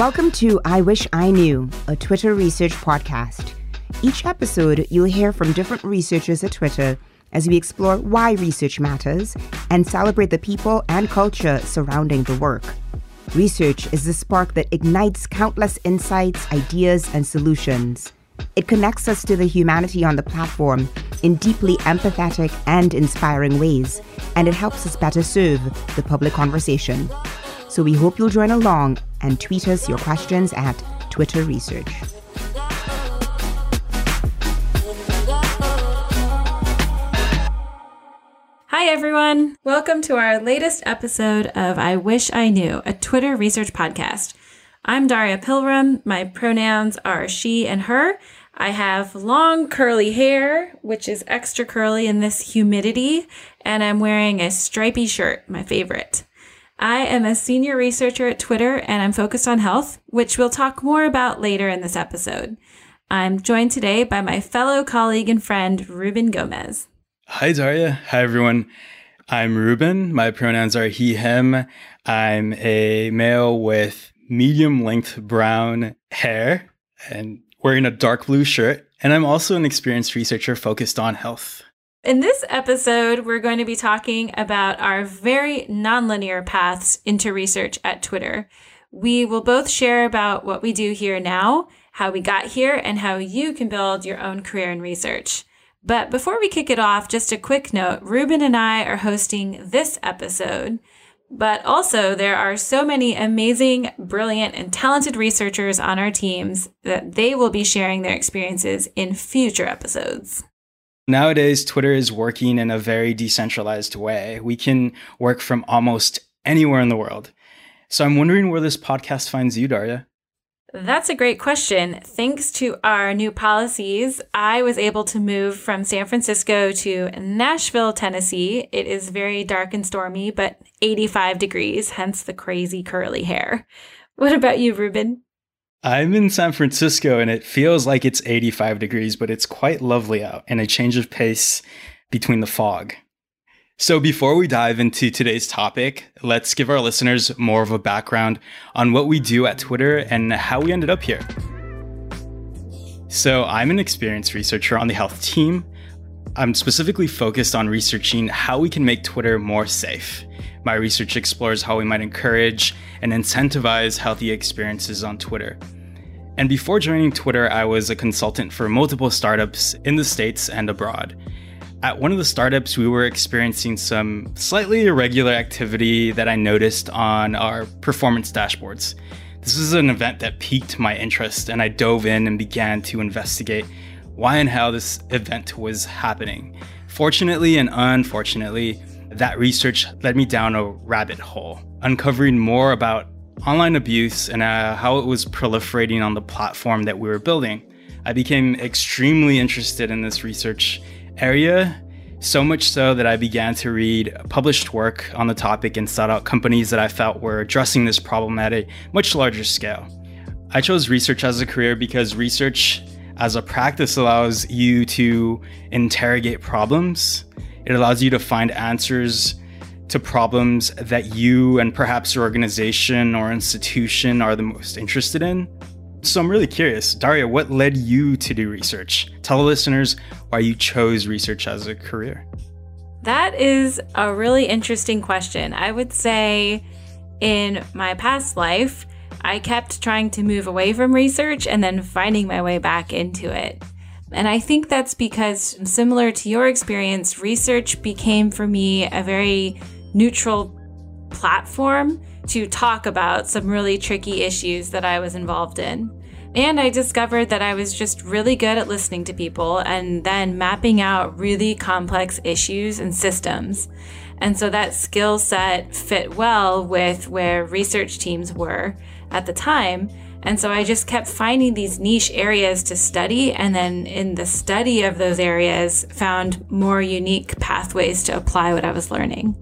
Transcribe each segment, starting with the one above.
Welcome to I Wish I Knew, a Twitter research podcast. Each episode, you'll hear from different researchers at Twitter as we explore why research matters and celebrate the people and culture surrounding the work. Research is the spark that ignites countless insights, ideas, and solutions. It connects us to the humanity on the platform in deeply empathetic and inspiring ways, and it helps us better serve the public conversation. So we hope you'll join along and tweet us your questions at Twitter Research. Hi, everyone. Welcome to our latest episode of I Wish I Knew, a Twitter research podcast. I'm Darya Pilgrim. My pronouns are she and her. I have long curly hair, which is extra curly in this humidity, and I'm wearing a stripy shirt, my favorite. I am a senior researcher at Twitter and I'm focused on health, which we'll talk more about later in this episode. I'm joined today by my fellow colleague and friend, Ruben Gomez. Hi, Darya. Hi, everyone. I'm Ruben. My pronouns are he, him. I'm a male with medium length brown hair and wearing a dark blue shirt. And I'm also an experienced researcher focused on health. In this episode, we're going to be talking about our very nonlinear paths into research at Twitter. We will both share about what we do here now, how we got here, and how you can build your own career in research. But before we kick it off, just a quick note Ruben and I are hosting this episode. But also, there are so many amazing, brilliant, and talented researchers on our teams that they will be sharing their experiences in future episodes. Nowadays, Twitter is working in a very decentralized way. We can work from almost anywhere in the world. So I'm wondering where this podcast finds you, Darya. That's a great question. Thanks to our new policies, I was able to move from San Francisco to Nashville, Tennessee. It is very dark and stormy, but 85 degrees, hence the crazy curly hair. What about you, Ruben? I'm in San Francisco and it feels like it's 85 degrees, but it's quite lovely out and a change of pace between the fog. So, before we dive into today's topic, let's give our listeners more of a background on what we do at Twitter and how we ended up here. So, I'm an experienced researcher on the health team. I'm specifically focused on researching how we can make Twitter more safe. My research explores how we might encourage and incentivize healthy experiences on Twitter. And before joining Twitter, I was a consultant for multiple startups in the States and abroad. At one of the startups, we were experiencing some slightly irregular activity that I noticed on our performance dashboards. This was an event that piqued my interest, and I dove in and began to investigate why and how this event was happening. Fortunately and unfortunately, that research led me down a rabbit hole, uncovering more about online abuse and uh, how it was proliferating on the platform that we were building. I became extremely interested in this research area, so much so that I began to read published work on the topic and sought out companies that I felt were addressing this problem at a much larger scale. I chose research as a career because research as a practice allows you to interrogate problems it allows you to find answers to problems that you and perhaps your organization or institution are the most interested in. So I'm really curious, Darya, what led you to do research? Tell the listeners why you chose research as a career. That is a really interesting question. I would say in my past life, I kept trying to move away from research and then finding my way back into it. And I think that's because, similar to your experience, research became for me a very neutral platform to talk about some really tricky issues that I was involved in. And I discovered that I was just really good at listening to people and then mapping out really complex issues and systems. And so that skill set fit well with where research teams were at the time. And so I just kept finding these niche areas to study. And then in the study of those areas, found more unique pathways to apply what I was learning.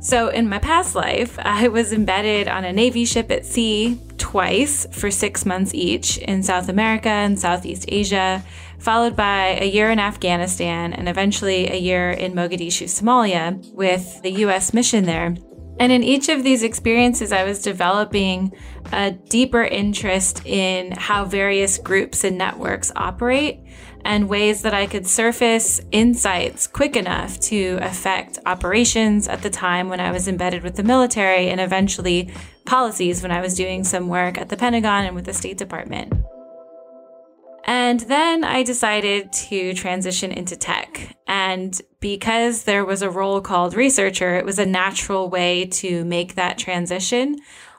So in my past life, I was embedded on a Navy ship at sea twice for six months each in South America and Southeast Asia, followed by a year in Afghanistan and eventually a year in Mogadishu, Somalia, with the US mission there. And in each of these experiences, I was developing a deeper interest in how various groups and networks operate and ways that I could surface insights quick enough to affect operations at the time when I was embedded with the military and eventually policies when I was doing some work at the Pentagon and with the State Department. And then I decided to transition into tech. And because there was a role called researcher, it was a natural way to make that transition.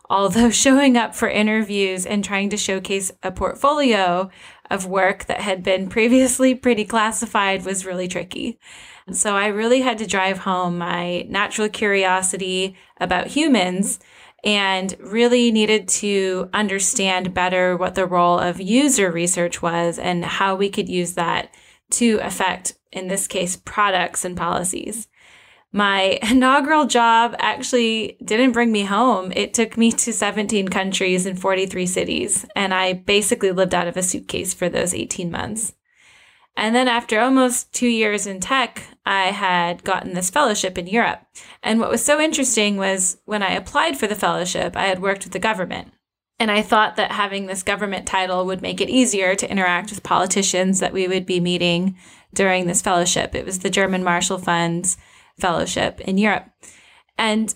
Although showing up for interviews and trying to showcase a portfolio of work that had been previously pretty classified was really tricky. And So I really had to drive home my natural curiosity about humans and really needed to understand better what the role of user research was and how we could use that to affect, in this case, products and policies. My inaugural job actually didn't bring me home. It took me to 17 countries and 43 cities, and I basically lived out of a suitcase for those 18 months. And then after almost two years in tech, I had gotten this fellowship in Europe. And what was so interesting was when I applied for the fellowship, I had worked with the government. And I thought that having this government title would make it easier to interact with politicians that we would be meeting during this fellowship. It was the German Marshall Fund's fellowship in Europe. And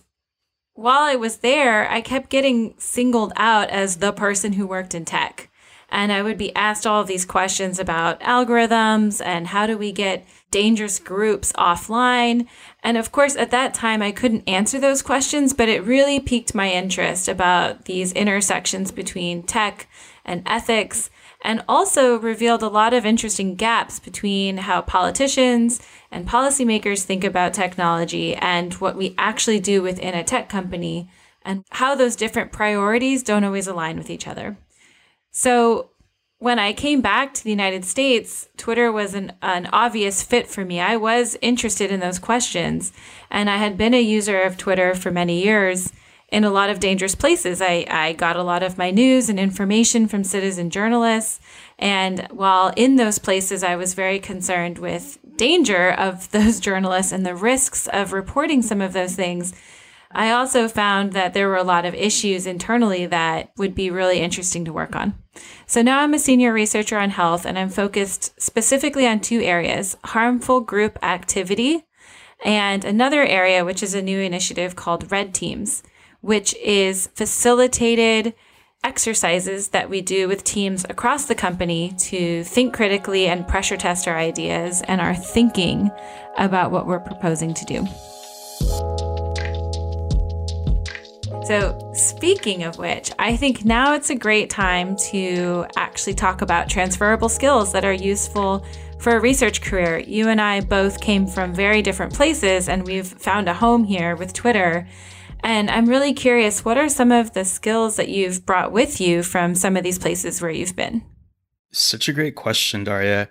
while I was there, I kept getting singled out as the person who worked in tech. And I would be asked all these questions about algorithms and how do we get dangerous groups offline. And of course, at that time, I couldn't answer those questions, but it really piqued my interest about these intersections between tech and ethics and also revealed a lot of interesting gaps between how politicians and policymakers think about technology and what we actually do within a tech company and how those different priorities don't always align with each other. So when I came back to the United States, Twitter was an, an obvious fit for me. I was interested in those questions, and I had been a user of Twitter for many years in a lot of dangerous places. I, I got a lot of my news and information from citizen journalists. And while in those places, I was very concerned with danger of those journalists and the risks of reporting some of those things. I also found that there were a lot of issues internally that would be really interesting to work on. So now I'm a senior researcher on health and I'm focused specifically on two areas harmful group activity and another area, which is a new initiative called Red Teams, which is facilitated exercises that we do with teams across the company to think critically and pressure test our ideas and our thinking about what we're proposing to do. So, speaking of which, I think now it's a great time to actually talk about transferable skills that are useful for a research career. You and I both came from very different places, and we've found a home here with Twitter. And I'm really curious what are some of the skills that you've brought with you from some of these places where you've been? Such a great question, Darya.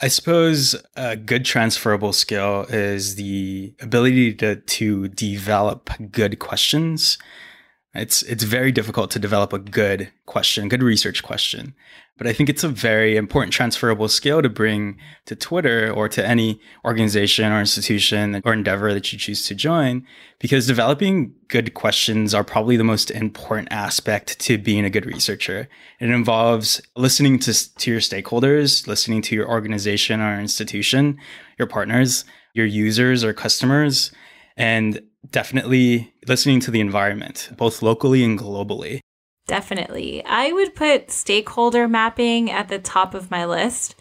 I suppose a good transferable skill is the ability to, to develop good questions. It's it's very difficult to develop a good question, good research question. But I think it's a very important transferable skill to bring to Twitter or to any organization or institution or endeavor that you choose to join, because developing good questions are probably the most important aspect to being a good researcher. It involves listening to, to your stakeholders, listening to your organization or institution, your partners, your users or customers, and definitely listening to the environment, both locally and globally. Definitely. I would put stakeholder mapping at the top of my list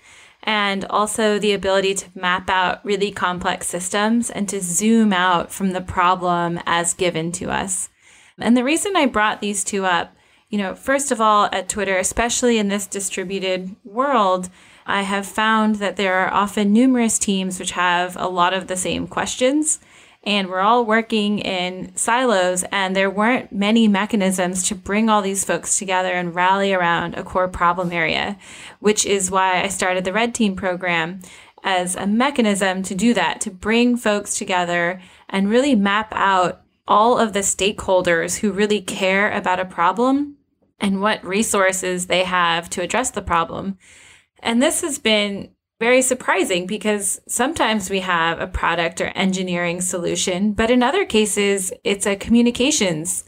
and also the ability to map out really complex systems and to zoom out from the problem as given to us. And the reason I brought these two up, you know, first of all, at Twitter, especially in this distributed world, I have found that there are often numerous teams which have a lot of the same questions and we're all working in silos and there weren't many mechanisms to bring all these folks together and rally around a core problem area which is why i started the red team program as a mechanism to do that to bring folks together and really map out all of the stakeholders who really care about a problem and what resources they have to address the problem. And this has been very surprising because sometimes we have a product or engineering solution, but in other cases, it's a communications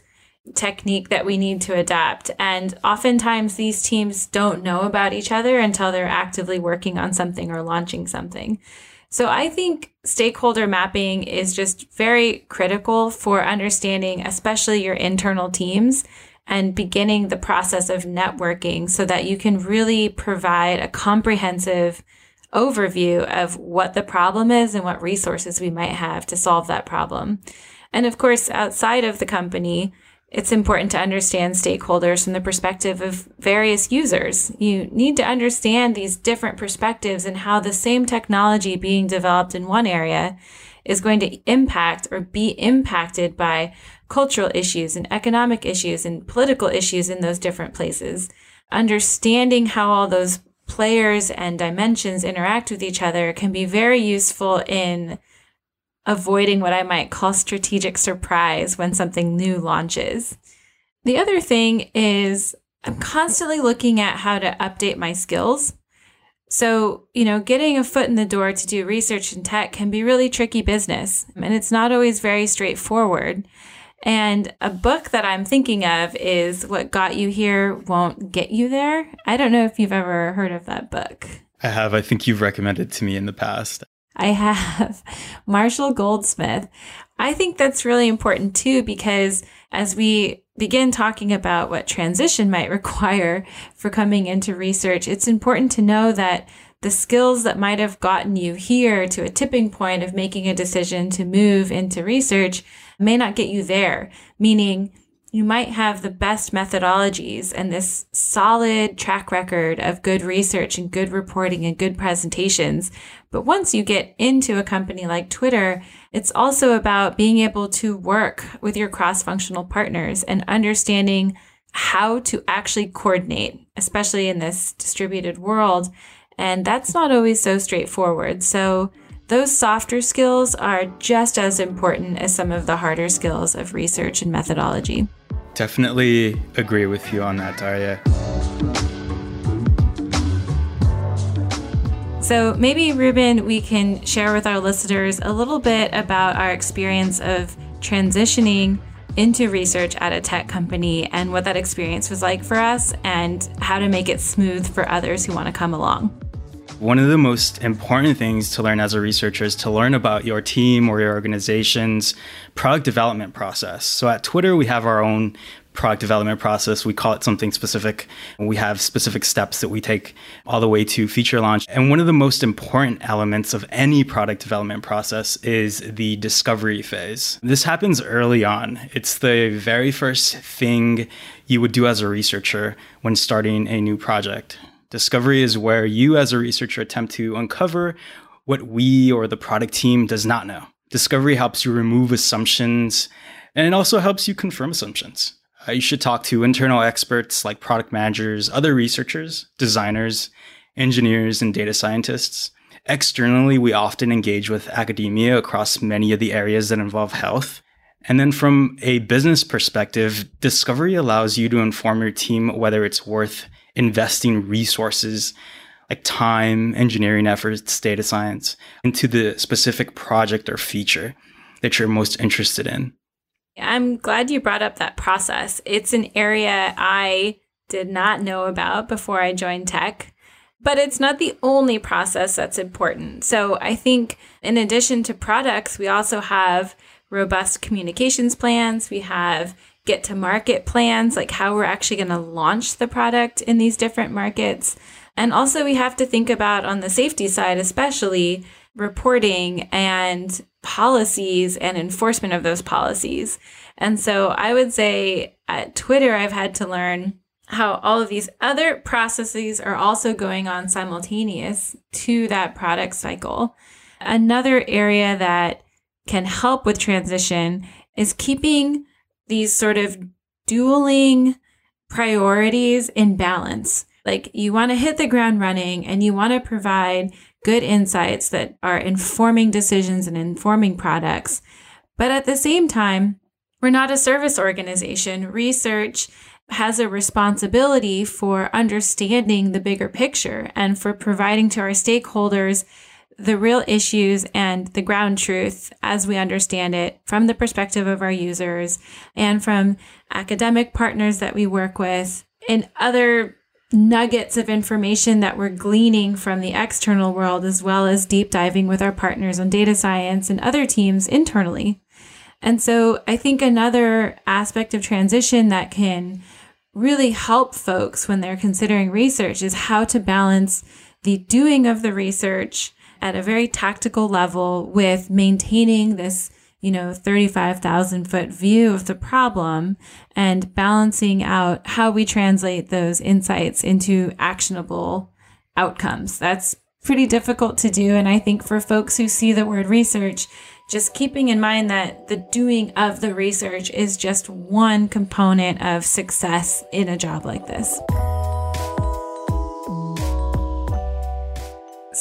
technique that we need to adapt. And oftentimes, these teams don't know about each other until they're actively working on something or launching something. So I think stakeholder mapping is just very critical for understanding, especially your internal teams and beginning the process of networking so that you can really provide a comprehensive overview of what the problem is and what resources we might have to solve that problem. And of course, outside of the company, it's important to understand stakeholders from the perspective of various users. You need to understand these different perspectives and how the same technology being developed in one area is going to impact or be impacted by cultural issues and economic issues and political issues in those different places. Understanding how all those players and dimensions interact with each other can be very useful in avoiding what I might call strategic surprise when something new launches. The other thing is I'm constantly looking at how to update my skills. So, you know, getting a foot in the door to do research in tech can be really tricky business, and it's not always very straightforward. And a book that I'm thinking of is What Got You Here Won't Get You There. I don't know if you've ever heard of that book. I have. I think you've recommended to me in the past. I have Marshall Goldsmith. I think that's really important too, because as we begin talking about what transition might require for coming into research, it's important to know that the skills that might have gotten you here to a tipping point of making a decision to move into research may not get you there, meaning you might have the best methodologies and this solid track record of good research and good reporting and good presentations. But once you get into a company like Twitter, it's also about being able to work with your cross functional partners and understanding how to actually coordinate, especially in this distributed world. And that's not always so straightforward. So, those softer skills are just as important as some of the harder skills of research and methodology. Definitely agree with you on that, Darya. So maybe, Ruben, we can share with our listeners a little bit about our experience of transitioning into research at a tech company and what that experience was like for us and how to make it smooth for others who want to come along. One of the most important things to learn as a researcher is to learn about your team or your organization's product development process. So at Twitter, we have our own product development process. We call it something specific. We have specific steps that we take all the way to feature launch. And one of the most important elements of any product development process is the discovery phase. This happens early on. It's the very first thing you would do as a researcher when starting a new project. Discovery is where you, as a researcher, attempt to uncover what we or the product team does not know. Discovery helps you remove assumptions and it also helps you confirm assumptions. Uh, you should talk to internal experts like product managers, other researchers, designers, engineers, and data scientists. Externally, we often engage with academia across many of the areas that involve health. And then from a business perspective, discovery allows you to inform your team whether it's worth investing resources like time, engineering efforts, data science into the specific project or feature that you're most interested in. I'm glad you brought up that process. It's an area I did not know about before I joined tech, but it's not the only process that's important. So I think in addition to products, we also have robust communications plans. We have get to market plans, like how we're actually going to launch the product in these different markets. And also, we have to think about on the safety side, especially reporting and policies and enforcement of those policies. And so I would say at Twitter, I've had to learn how all of these other processes are also going on simultaneous to that product cycle. Another area that can help with transition is keeping these sort of dueling priorities in balance. Like you want to hit the ground running and you want to provide good insights that are informing decisions and informing products. But at the same time, we're not a service organization. Research has a responsibility for understanding the bigger picture and for providing to our stakeholders the real issues and the ground truth as we understand it from the perspective of our users and from academic partners that we work with and other nuggets of information that we're gleaning from the external world, as well as deep diving with our partners on data science and other teams internally. And so I think another aspect of transition that can really help folks when they're considering research is how to balance the doing of the research at a very tactical level with maintaining this you know 35,000 foot view of the problem and balancing out how we translate those insights into actionable outcomes that's pretty difficult to do and i think for folks who see the word research just keeping in mind that the doing of the research is just one component of success in a job like this.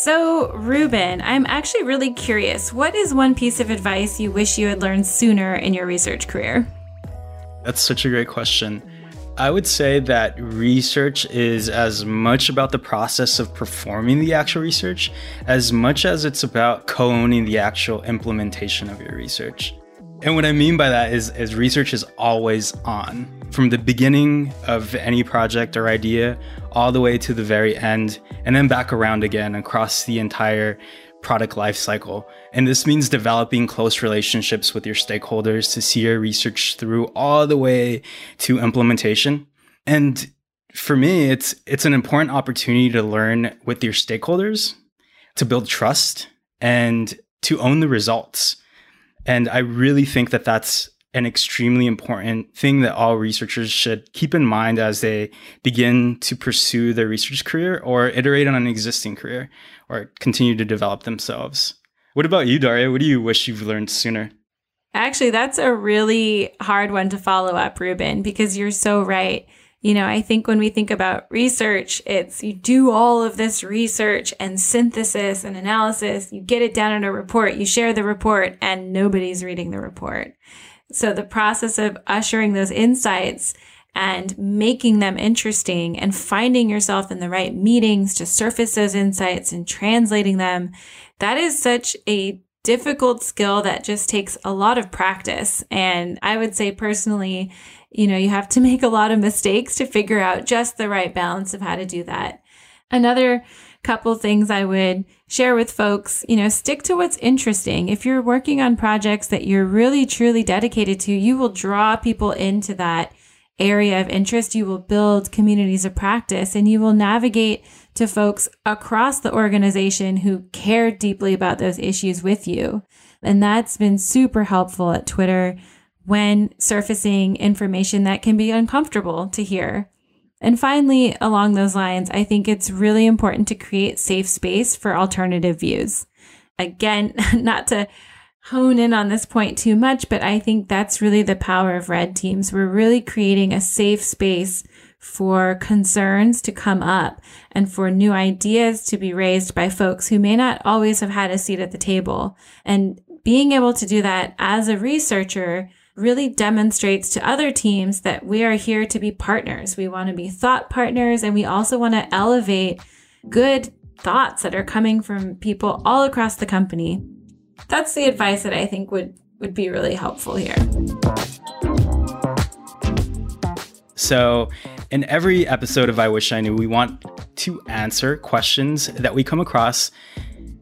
So, Ruben, I'm actually really curious. What is one piece of advice you wish you had learned sooner in your research career? That's such a great question. I would say that research is as much about the process of performing the actual research as much as it's about co owning the actual implementation of your research. And what I mean by that is, is research is always on. From the beginning of any project or idea all the way to the very end, and then back around again across the entire product life cycle. And this means developing close relationships with your stakeholders to see your research through all the way to implementation. And for me, it's it's an important opportunity to learn with your stakeholders, to build trust and to own the results. And I really think that that's an extremely important thing that all researchers should keep in mind as they begin to pursue their research career or iterate on an existing career or continue to develop themselves. What about you, Darya? What do you wish you've learned sooner? Actually, that's a really hard one to follow up, Ruben, because you're so right. You know, I think when we think about research, it's you do all of this research and synthesis and analysis, you get it down in a report, you share the report, and nobody's reading the report. So the process of ushering those insights and making them interesting and finding yourself in the right meetings to surface those insights and translating them, that is such a difficult skill that just takes a lot of practice. And I would say personally, you know, you have to make a lot of mistakes to figure out just the right balance of how to do that. Another couple things I would share with folks, you know, stick to what's interesting. If you're working on projects that you're really truly dedicated to, you will draw people into that area of interest. You will build communities of practice and you will navigate to folks across the organization who care deeply about those issues with you. And that's been super helpful at Twitter when surfacing information that can be uncomfortable to hear. And finally, along those lines, I think it's really important to create safe space for alternative views. Again, not to hone in on this point too much, but I think that's really the power of red teams. We're really creating a safe space for concerns to come up and for new ideas to be raised by folks who may not always have had a seat at the table. And being able to do that as a researcher really demonstrates to other teams that we are here to be partners. We want to be thought partners and we also want to elevate good thoughts that are coming from people all across the company. That's the advice that I think would would be really helpful here. So, in every episode of I Wish I Knew, we want to answer questions that we come across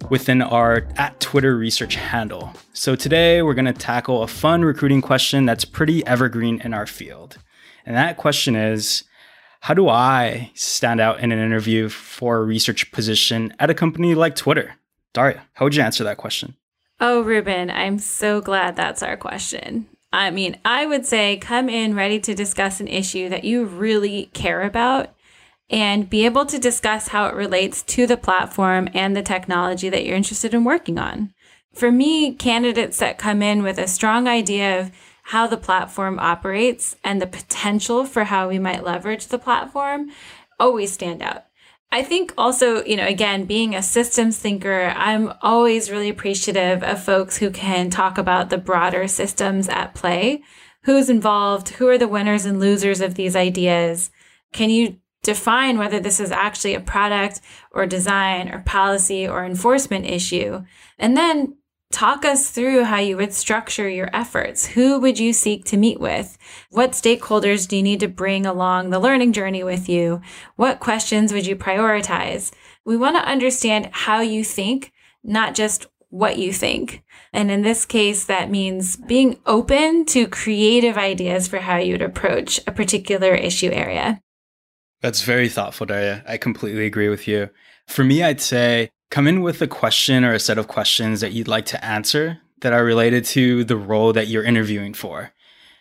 within our at Twitter research handle. So today we're going to tackle a fun recruiting question that's pretty evergreen in our field. And that question is How do I stand out in an interview for a research position at a company like Twitter? Darya, how would you answer that question? Oh, Ruben, I'm so glad that's our question. I mean, I would say come in ready to discuss an issue that you really care about and be able to discuss how it relates to the platform and the technology that you're interested in working on. For me, candidates that come in with a strong idea of how the platform operates and the potential for how we might leverage the platform always stand out. I think also, you know, again, being a systems thinker, I'm always really appreciative of folks who can talk about the broader systems at play Who's involved? Who are the winners and losers of these ideas? Can you define whether this is actually a product or design or policy or enforcement issue? And then talk us through how you would structure your efforts. Who would you seek to meet with? What stakeholders do you need to bring along the learning journey with you? What questions would you prioritize? We want to understand how you think, not just what you think. And in this case, that means being open to creative ideas for how you'd approach a particular issue area. That's very thoughtful, Darya. I completely agree with you. For me, I'd say come in with a question or a set of questions that you'd like to answer that are related to the role that you're interviewing for.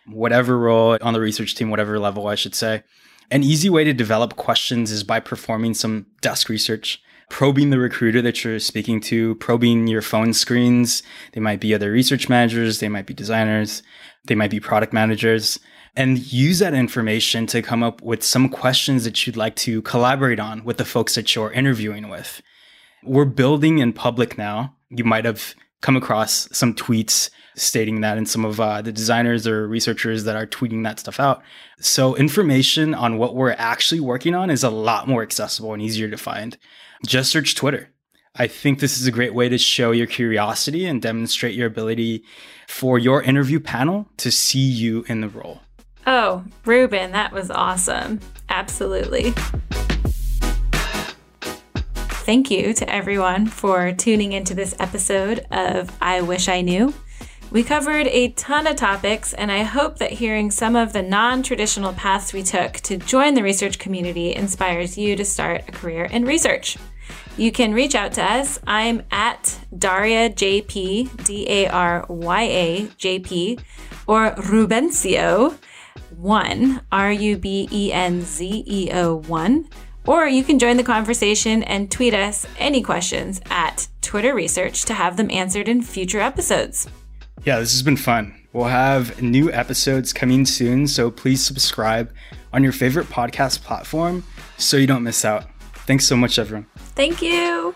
Whatever role on the research team, whatever level, I should say. An easy way to develop questions is by performing some desk research, probing the recruiter that you're speaking to, probing your phone screens. They might be other research managers, they might be designers, they might be product managers, and use that information to come up with some questions that you'd like to collaborate on with the folks that you're interviewing with. We're building in public now. You might have come across some tweets stating that and some of uh, the designers or researchers that are tweeting that stuff out. So information on what we're actually working on is a lot more accessible and easier to find. Just search Twitter. I think this is a great way to show your curiosity and demonstrate your ability for your interview panel to see you in the role. Oh, Ruben, that was awesome. Absolutely. Thank you to everyone for tuning into this episode of I Wish I Knew. We covered a ton of topics, and I hope that hearing some of the non traditional paths we took to join the research community inspires you to start a career in research. You can reach out to us. I'm at Darya JP, D A R Y A J P, or Rubenzeo 1, R U B E N Z E O 1 or you can join the conversation and tweet us any questions at Twitter Research to have them answered in future episodes. Yeah, this has been fun. We'll have new episodes coming soon, so please subscribe on your favorite podcast platform so you don't miss out. Thanks so much, everyone. Thank you.